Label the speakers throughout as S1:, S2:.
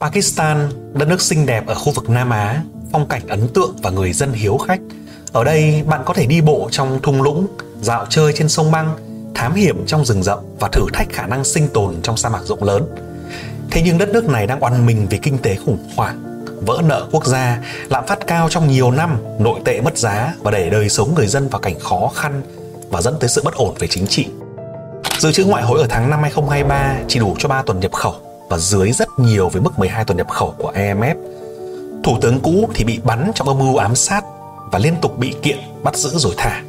S1: Pakistan, đất nước xinh đẹp ở khu vực Nam Á, phong cảnh ấn tượng và người dân hiếu khách. Ở đây bạn có thể đi bộ trong thung lũng, dạo chơi trên sông băng, thám hiểm trong rừng rậm và thử thách khả năng sinh tồn trong sa mạc rộng lớn. Thế nhưng đất nước này đang oằn mình vì kinh tế khủng hoảng, vỡ nợ quốc gia, lạm phát cao trong nhiều năm, nội tệ mất giá và đẩy đời sống người dân vào cảnh khó khăn và dẫn tới sự bất ổn về chính trị. Dự trữ ngoại hối ở tháng 5 2023 chỉ đủ cho 3 tuần nhập khẩu và dưới rất nhiều với mức 12 tuần nhập khẩu của IMF. Thủ tướng cũ thì bị bắn trong âm mưu ám sát và liên tục bị kiện bắt giữ rồi thả.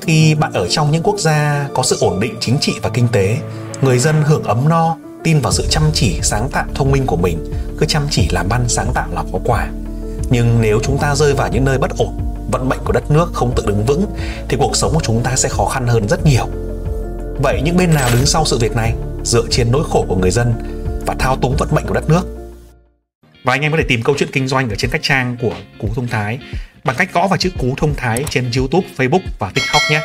S1: Khi bạn ở trong những quốc gia có sự ổn định chính trị và kinh tế, người dân hưởng ấm no, tin vào sự chăm chỉ, sáng tạo, thông minh của mình, cứ chăm chỉ làm ăn sáng tạo là có quả. Nhưng nếu chúng ta rơi vào những nơi bất ổn, vận mệnh của đất nước không tự đứng vững thì cuộc sống của chúng ta sẽ khó khăn hơn rất nhiều. Vậy những bên nào đứng sau sự việc này dựa trên nỗi khổ của người dân và thao túng vận mệnh của đất nước? Và anh em có thể tìm câu chuyện kinh doanh ở trên các trang của Cú Thông Thái bằng cách gõ vào chữ Cú Thông Thái trên YouTube, Facebook và TikTok nhé.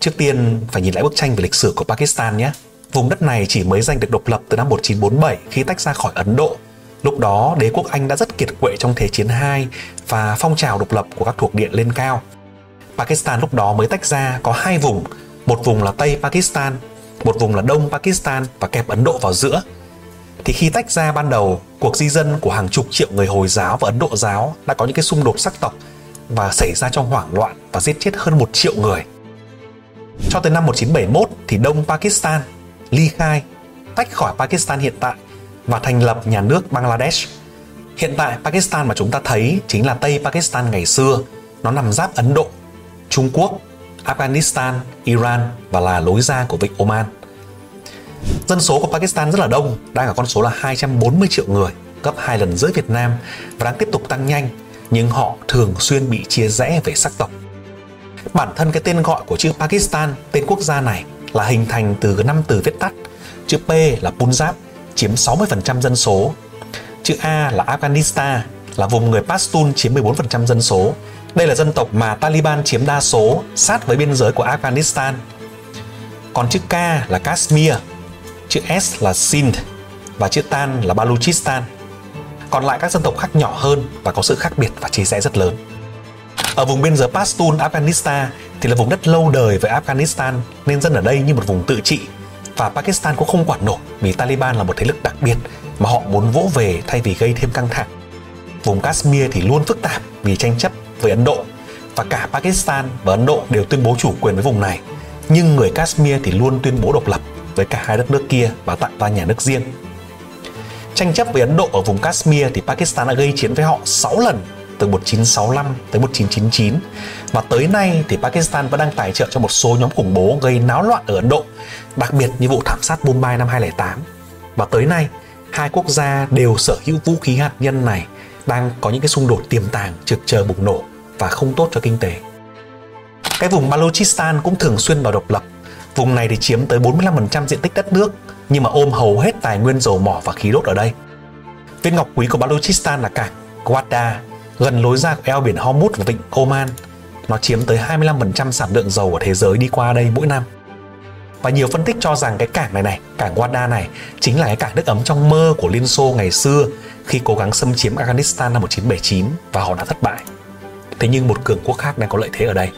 S1: Trước tiên phải nhìn lại bức tranh về lịch sử của Pakistan nhé. Vùng đất này chỉ mới giành được độc lập từ năm 1947 khi tách ra khỏi Ấn Độ. Lúc đó, đế quốc Anh đã rất kiệt quệ trong Thế chiến II và phong trào độc lập của các thuộc địa lên cao. Pakistan lúc đó mới tách ra có hai vùng, một vùng là Tây Pakistan, một vùng là Đông Pakistan và kẹp Ấn Độ vào giữa. Thì khi tách ra ban đầu, cuộc di dân của hàng chục triệu người Hồi giáo và Ấn Độ giáo đã có những cái xung đột sắc tộc và xảy ra trong hoảng loạn và giết chết hơn một triệu người. Cho tới năm 1971 thì Đông Pakistan ly khai, tách khỏi Pakistan hiện tại và thành lập nhà nước Bangladesh. Hiện tại Pakistan mà chúng ta thấy chính là Tây Pakistan ngày xưa, nó nằm giáp Ấn Độ, Trung Quốc, Afghanistan, Iran và là lối ra của vịnh Oman. Dân số của Pakistan rất là đông, đang ở con số là 240 triệu người, gấp hai lần rưỡi Việt Nam và đang tiếp tục tăng nhanh, nhưng họ thường xuyên bị chia rẽ về sắc tộc. Bản thân cái tên gọi của chữ Pakistan, tên quốc gia này là hình thành từ năm từ viết tắt. Chữ P là Punjab, chiếm 60% dân số. Chữ A là Afghanistan, là vùng người Pashtun chiếm 14% dân số. Đây là dân tộc mà Taliban chiếm đa số, sát với biên giới của Afghanistan. Còn chữ K là Kashmir, chữ S là Sindh và chữ Tan là Baluchistan. Còn lại các dân tộc khác nhỏ hơn và có sự khác biệt và chia rẽ rất lớn. Ở vùng biên giới Pashtun, Afghanistan thì là vùng đất lâu đời với Afghanistan nên dân ở đây như một vùng tự trị và Pakistan cũng không quản nổi vì Taliban là một thế lực đặc biệt mà họ muốn vỗ về thay vì gây thêm căng thẳng. Vùng Kashmir thì luôn phức tạp vì tranh chấp với Ấn Độ và cả Pakistan và Ấn Độ đều tuyên bố chủ quyền với vùng này. Nhưng người Kashmir thì luôn tuyên bố độc lập với cả hai đất nước kia và tạo ra nhà nước riêng. Tranh chấp với Ấn Độ ở vùng Kashmir thì Pakistan đã gây chiến với họ 6 lần từ 1965 tới 1999 và tới nay thì Pakistan vẫn đang tài trợ cho một số nhóm khủng bố gây náo loạn ở Ấn Độ, đặc biệt như vụ thảm sát Mumbai năm 2008. Và tới nay, hai quốc gia đều sở hữu vũ khí hạt nhân này đang có những cái xung đột tiềm tàng trực chờ bùng nổ và không tốt cho kinh tế. Cái vùng Balochistan cũng thường xuyên vào độc lập. Vùng này thì chiếm tới 45% diện tích đất nước nhưng mà ôm hầu hết tài nguyên dầu mỏ và khí đốt ở đây. Viên ngọc quý của Balochistan là cảng Gwadda, gần lối ra của eo biển Hormuz và vịnh Oman. Nó chiếm tới 25% sản lượng dầu của thế giới đi qua đây mỗi năm. Và nhiều phân tích cho rằng cái cảng này này, cảng Wada này chính là cái cảng nước ấm trong mơ của Liên Xô ngày xưa khi cố gắng xâm chiếm Afghanistan năm 1979 và họ đã thất bại. Thế nhưng một cường quốc khác đang có lợi thế ở đây.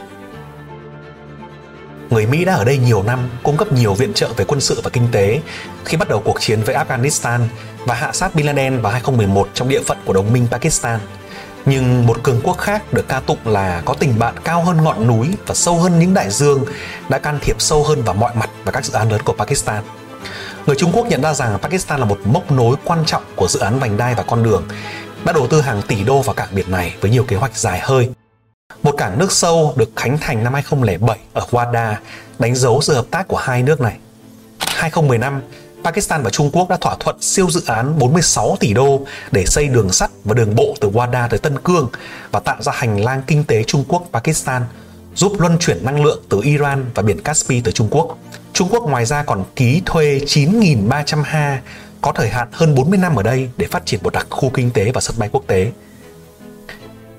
S1: Người Mỹ đã ở đây nhiều năm, cung cấp nhiều viện trợ về quân sự và kinh tế khi bắt đầu cuộc chiến với Afghanistan và hạ sát Bin Laden vào 2011 trong địa phận của đồng minh Pakistan – nhưng một cường quốc khác được ca tụng là có tình bạn cao hơn ngọn núi và sâu hơn những đại dương đã can thiệp sâu hơn vào mọi mặt và các dự án lớn của Pakistan. Người Trung Quốc nhận ra rằng Pakistan là một mốc nối quan trọng của dự án vành đai và con đường, đã đầu tư hàng tỷ đô vào cảng biển này với nhiều kế hoạch dài hơi. Một cảng nước sâu được khánh thành năm 2007 ở Wada đánh dấu sự hợp tác của hai nước này. 2015, Pakistan và Trung Quốc đã thỏa thuận siêu dự án 46 tỷ đô để xây đường sắt và đường bộ từ Wada tới Tân Cương và tạo ra hành lang kinh tế Trung Quốc-Pakistan, giúp luân chuyển năng lượng từ Iran và biển Caspi tới Trung Quốc. Trung Quốc ngoài ra còn ký thuê 9.300 ha có thời hạn hơn 40 năm ở đây để phát triển một đặc khu kinh tế và sân bay quốc tế.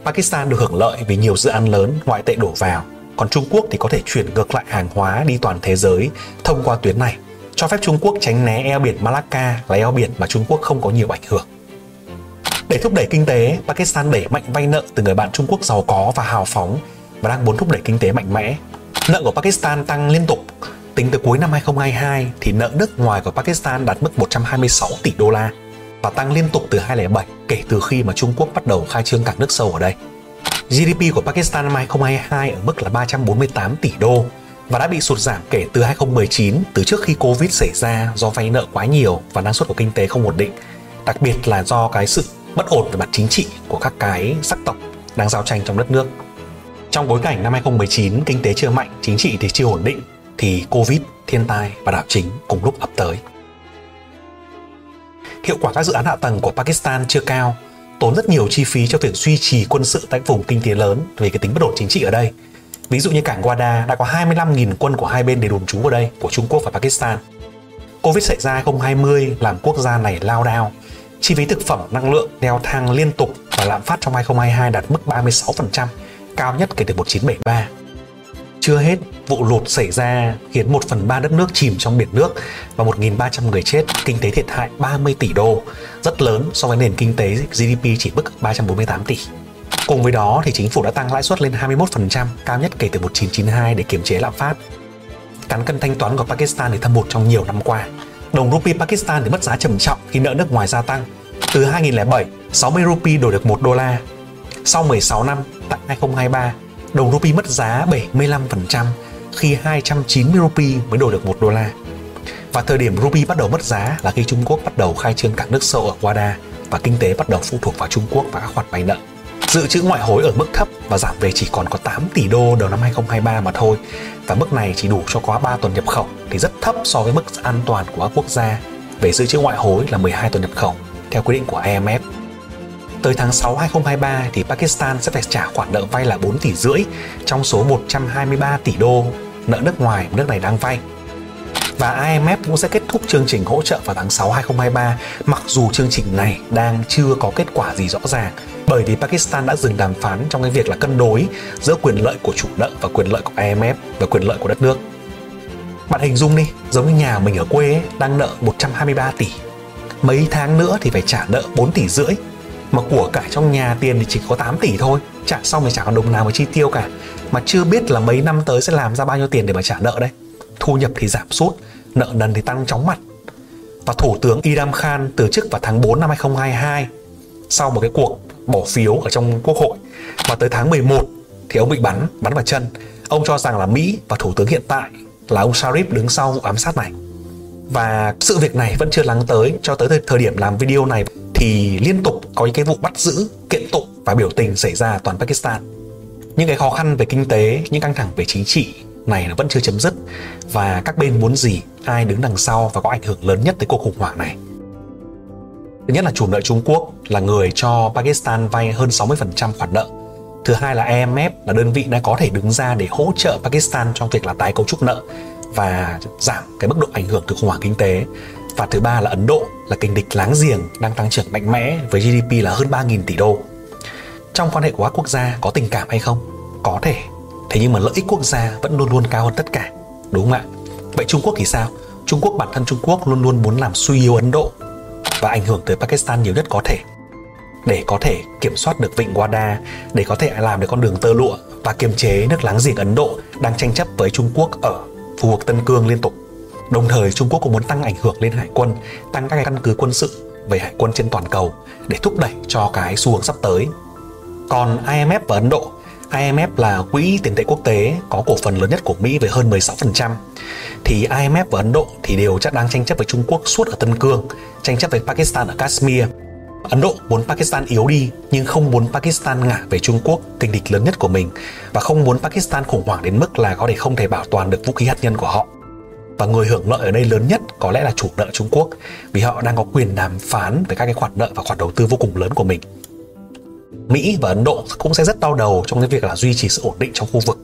S1: Pakistan được hưởng lợi vì nhiều dự án lớn ngoại tệ đổ vào, còn Trung Quốc thì có thể chuyển ngược lại hàng hóa đi toàn thế giới thông qua tuyến này cho phép Trung Quốc tránh né eo biển Malacca là eo biển mà Trung Quốc không có nhiều ảnh hưởng. Để thúc đẩy kinh tế, Pakistan đẩy mạnh vay nợ từ người bạn Trung Quốc giàu có và hào phóng và đang muốn thúc đẩy kinh tế mạnh mẽ. Nợ của Pakistan tăng liên tục. Tính từ cuối năm 2022 thì nợ nước ngoài của Pakistan đạt mức 126 tỷ đô la và tăng liên tục từ 2007 kể từ khi mà Trung Quốc bắt đầu khai trương cảng nước sâu ở đây. GDP của Pakistan năm 2022 ở mức là 348 tỷ đô và đã bị sụt giảm kể từ 2019 từ trước khi Covid xảy ra do vay nợ quá nhiều và năng suất của kinh tế không ổn định. Đặc biệt là do cái sự bất ổn về mặt chính trị của các cái sắc tộc đang giao tranh trong đất nước. Trong bối cảnh năm 2019 kinh tế chưa mạnh, chính trị thì chưa ổn định thì Covid, thiên tai và đảo chính cùng lúc ập tới. Hiệu quả các dự án hạ tầng của Pakistan chưa cao, tốn rất nhiều chi phí cho việc duy trì quân sự tại vùng kinh tế lớn về cái tính bất ổn chính trị ở đây. Ví dụ như cảng Guada đã có 25.000 quân của hai bên để đồn trú ở đây, của Trung Quốc và Pakistan. Covid xảy ra 2020 làm quốc gia này lao đao. Chi phí thực phẩm, năng lượng leo thang liên tục và lạm phát trong 2022 đạt mức 36%, cao nhất kể từ 1973. Chưa hết, vụ lụt xảy ra khiến 1 phần 3 đất nước chìm trong biển nước và 1.300 người chết, kinh tế thiệt hại 30 tỷ đô, rất lớn so với nền kinh tế GDP chỉ mức 348 tỷ. Cùng với đó thì chính phủ đã tăng lãi suất lên 21%, cao nhất kể từ 1992 để kiềm chế lạm phát. Cán cân thanh toán của Pakistan thì thâm hụt trong nhiều năm qua. Đồng rupee Pakistan thì mất giá trầm trọng khi nợ nước ngoài gia tăng. Từ 2007, 60 rupee đổi được 1 đô la. Sau 16 năm, tại 2023, đồng rupee mất giá 75% khi 290 rupee mới đổi được 1 đô la. Và thời điểm rupee bắt đầu mất giá là khi Trung Quốc bắt đầu khai trương cảng nước sâu ở Wada và kinh tế bắt đầu phụ thuộc vào Trung Quốc và các khoản vay nợ. Dự trữ ngoại hối ở mức thấp và giảm về chỉ còn có 8 tỷ đô đầu năm 2023 mà thôi. Và mức này chỉ đủ cho quá 3 tuần nhập khẩu thì rất thấp so với mức an toàn của các quốc gia về dự trữ ngoại hối là 12 tuần nhập khẩu, theo quy định của IMF. Tới tháng 6 2023 thì Pakistan sẽ phải trả khoản nợ vay là 4 tỷ rưỡi trong số 123 tỷ đô nợ nước ngoài nước này đang vay. Và IMF cũng sẽ kết thúc chương trình hỗ trợ vào tháng 6 2023 mặc dù chương trình này đang chưa có kết quả gì rõ ràng bởi vì Pakistan đã dừng đàm phán trong cái việc là cân đối giữa quyền lợi của chủ nợ và quyền lợi của IMF và quyền lợi của đất nước. Bạn hình dung đi, giống như nhà mình ở quê ấy, đang nợ 123 tỷ. Mấy tháng nữa thì phải trả nợ 4 tỷ rưỡi. Mà của cải trong nhà tiền thì chỉ có 8 tỷ thôi. Trả xong thì chả còn đồng nào mà chi tiêu cả. Mà chưa biết là mấy năm tới sẽ làm ra bao nhiêu tiền để mà trả nợ đây. Thu nhập thì giảm sút nợ nần thì tăng chóng mặt. Và thủ tướng Idam Khan từ chức vào tháng 4 năm 2022 sau một cái cuộc bỏ phiếu ở trong quốc hội và tới tháng 11 thì ông bị bắn bắn vào chân ông cho rằng là Mỹ và thủ tướng hiện tại là ông Sharif đứng sau vụ ám sát này và sự việc này vẫn chưa lắng tới cho tới thời điểm làm video này thì liên tục có những cái vụ bắt giữ, kiện tụng và biểu tình xảy ra ở toàn Pakistan. Những cái khó khăn về kinh tế, những căng thẳng về chính trị này nó vẫn chưa chấm dứt và các bên muốn gì, ai đứng đằng sau và có ảnh hưởng lớn nhất tới cuộc khủng hoảng này. Thứ nhất là chủ nợ Trung Quốc là người cho Pakistan vay hơn 60% khoản nợ. Thứ hai là IMF là đơn vị đã có thể đứng ra để hỗ trợ Pakistan trong việc là tái cấu trúc nợ và giảm cái mức độ ảnh hưởng từ khủng hoảng kinh tế và thứ ba là Ấn Độ là kình địch láng giềng đang tăng trưởng mạnh mẽ với GDP là hơn 3.000 tỷ đô. Trong quan hệ của các quốc gia có tình cảm hay không? Có thể. Thế nhưng mà lợi ích quốc gia vẫn luôn luôn cao hơn tất cả. Đúng không ạ? Vậy Trung Quốc thì sao? Trung Quốc bản thân Trung Quốc luôn luôn muốn làm suy yếu Ấn Độ và ảnh hưởng tới Pakistan nhiều nhất có thể để có thể kiểm soát được vịnh Wada, để có thể làm được con đường tơ lụa và kiềm chế nước láng giềng Ấn Độ đang tranh chấp với Trung Quốc ở khu vực Tân Cương liên tục. Đồng thời Trung Quốc cũng muốn tăng ảnh hưởng lên hải quân, tăng các căn cứ quân sự về hải quân trên toàn cầu để thúc đẩy cho cái xu hướng sắp tới. Còn IMF và Ấn Độ IMF là quỹ tiền tệ quốc tế có cổ phần lớn nhất của Mỹ với hơn 16%. Thì IMF và Ấn Độ thì đều chắc đang tranh chấp với Trung Quốc suốt ở Tân Cương, tranh chấp với Pakistan ở Kashmir. Ấn Độ muốn Pakistan yếu đi nhưng không muốn Pakistan ngả về Trung Quốc, tình địch lớn nhất của mình và không muốn Pakistan khủng hoảng đến mức là có thể không thể bảo toàn được vũ khí hạt nhân của họ và người hưởng lợi ở đây lớn nhất có lẽ là chủ nợ Trung Quốc vì họ đang có quyền đàm phán về các cái khoản nợ và khoản đầu tư vô cùng lớn của mình. Mỹ và Ấn Độ cũng sẽ rất đau đầu trong cái việc là duy trì sự ổn định trong khu vực.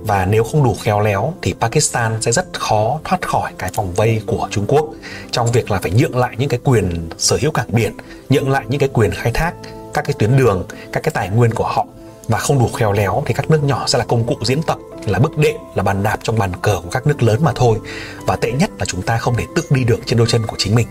S1: Và nếu không đủ khéo léo thì Pakistan sẽ rất khó thoát khỏi cái vòng vây của Trung Quốc trong việc là phải nhượng lại những cái quyền sở hữu cảng biển, nhượng lại những cái quyền khai thác các cái tuyến đường, các cái tài nguyên của họ. Và không đủ khéo léo thì các nước nhỏ sẽ là công cụ diễn tập là bức đệm là bàn đạp trong bàn cờ của các nước lớn mà thôi. Và tệ nhất là chúng ta không thể tự đi được trên đôi chân của chính mình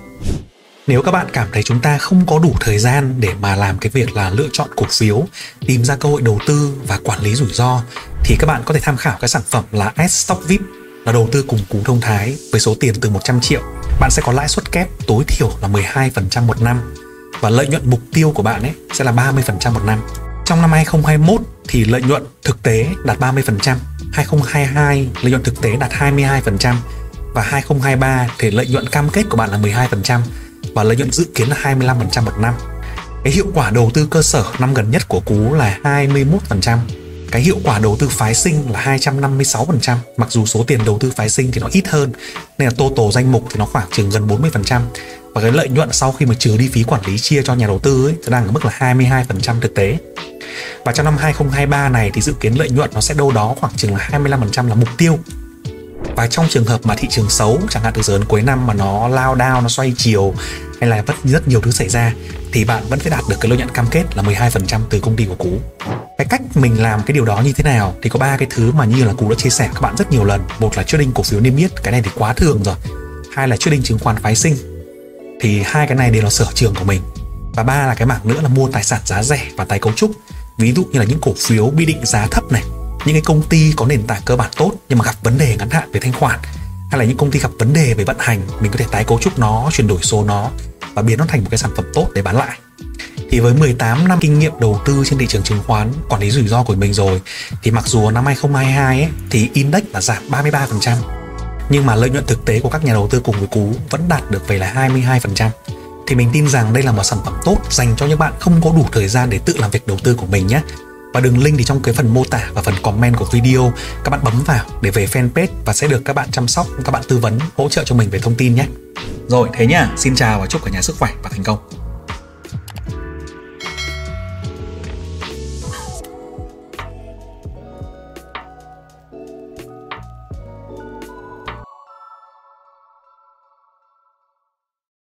S1: nếu các bạn cảm thấy chúng ta không có đủ thời gian để mà làm cái việc là lựa chọn cổ phiếu tìm ra cơ hội đầu tư và quản lý rủi ro thì các bạn có thể tham khảo cái sản phẩm là S Stock VIP là đầu tư cùng cú thông thái với số tiền từ 100 triệu bạn sẽ có lãi suất kép tối thiểu là 12% một năm và lợi nhuận mục tiêu của bạn ấy sẽ là 30% một năm. Trong năm 2021 thì lợi nhuận thực tế đạt 30%, 2022 lợi nhuận thực tế đạt 22% và 2023 thì lợi nhuận cam kết của bạn là 12% và lợi nhuận dự kiến là 25% một năm. Cái hiệu quả đầu tư cơ sở năm gần nhất của Cú là 21%. Cái hiệu quả đầu tư phái sinh là 256%, mặc dù số tiền đầu tư phái sinh thì nó ít hơn, nên là total danh mục thì nó khoảng chừng gần 40% và cái lợi nhuận sau khi mà trừ đi phí quản lý chia cho nhà đầu tư ấy thì đang ở mức là 22% thực tế. Và trong năm 2023 này thì dự kiến lợi nhuận nó sẽ đâu đó khoảng chừng là 25% là mục tiêu và trong trường hợp mà thị trường xấu chẳng hạn từ giờ đến cuối năm mà nó lao đao nó xoay chiều hay là rất rất nhiều thứ xảy ra thì bạn vẫn phải đạt được cái lợi nhuận cam kết là 12% từ công ty của Cú. Cái cách mình làm cái điều đó như thế nào thì có ba cái thứ mà như là Cú đã chia sẻ các bạn rất nhiều lần. Một là trading cổ phiếu niêm yết, cái này thì quá thường rồi. Hai là trading chứng khoán phái sinh. Thì hai cái này đều là sở trường của mình. Và ba là cái mảng nữa là mua tài sản giá rẻ và tái cấu trúc. Ví dụ như là những cổ phiếu bị định giá thấp này, những cái công ty có nền tảng cơ bản tốt nhưng mà gặp vấn đề ngắn hạn về thanh khoản hay là những công ty gặp vấn đề về vận hành mình có thể tái cấu trúc nó chuyển đổi số nó và biến nó thành một cái sản phẩm tốt để bán lại. Thì với 18 năm kinh nghiệm đầu tư trên thị trường chứng khoán quản lý rủi ro của mình rồi thì mặc dù năm 2022 ấy, thì index là giảm 33% nhưng mà lợi nhuận thực tế của các nhà đầu tư cùng với Cú vẫn đạt được về là 22% thì mình tin rằng đây là một sản phẩm tốt dành cho những bạn không có đủ thời gian để tự làm việc đầu tư của mình nhé và đường link thì trong cái phần mô tả và phần comment của video, các bạn bấm vào để về fanpage và sẽ được các bạn chăm sóc, các bạn tư vấn, hỗ trợ cho mình về thông tin nhé. Rồi, thế nhá xin chào và chúc cả nhà sức khỏe và thành công.